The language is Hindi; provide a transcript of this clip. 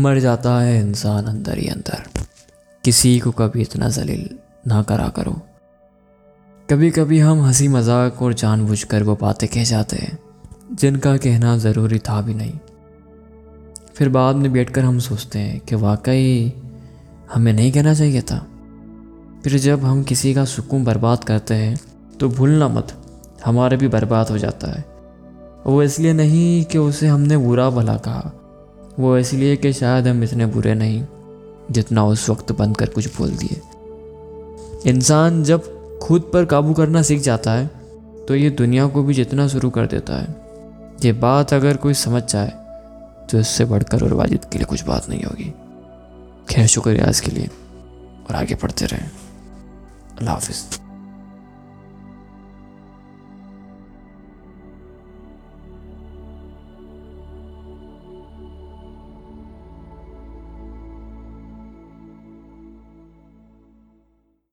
मर जाता है इंसान अंदर ही अंदर। किसी को कभी इतना जलील ना करा करो। कभी कभी हम हँसी मज़ाक और जानबूझकर वो बातें कह जाते हैं, जिनका कहना ज़रूरी था भी नहीं। फिर बाद में बैठकर हम सोचते हैं कि वाकई हमें नहीं कहना चाहिए था। फिर जब हम किसी का सुकून बर्बाद करते हैं तो भूलना मत, हमारे भी बर्बाद हो जाता है। वो इसलिए नहीं कि उसे हमने बुरा भला कहा वो इसलिए कि शायद हम इतने बुरे नहीं, जितना उस वक्त बंद कर कुछ बोल दिए। इंसान जब खुद पर काबू करना सीख जाता है तो ये दुनिया को भी जितना शुरू कर देता है। ये बात अगर कोई समझ जाए तो इससे बढ़कर और वाजिद के लिए कुछ बात नहीं होगी। खैर शुक्रिया इसके लिए, और आगे पढ़ते रहें। अल्लाह हाफिज़।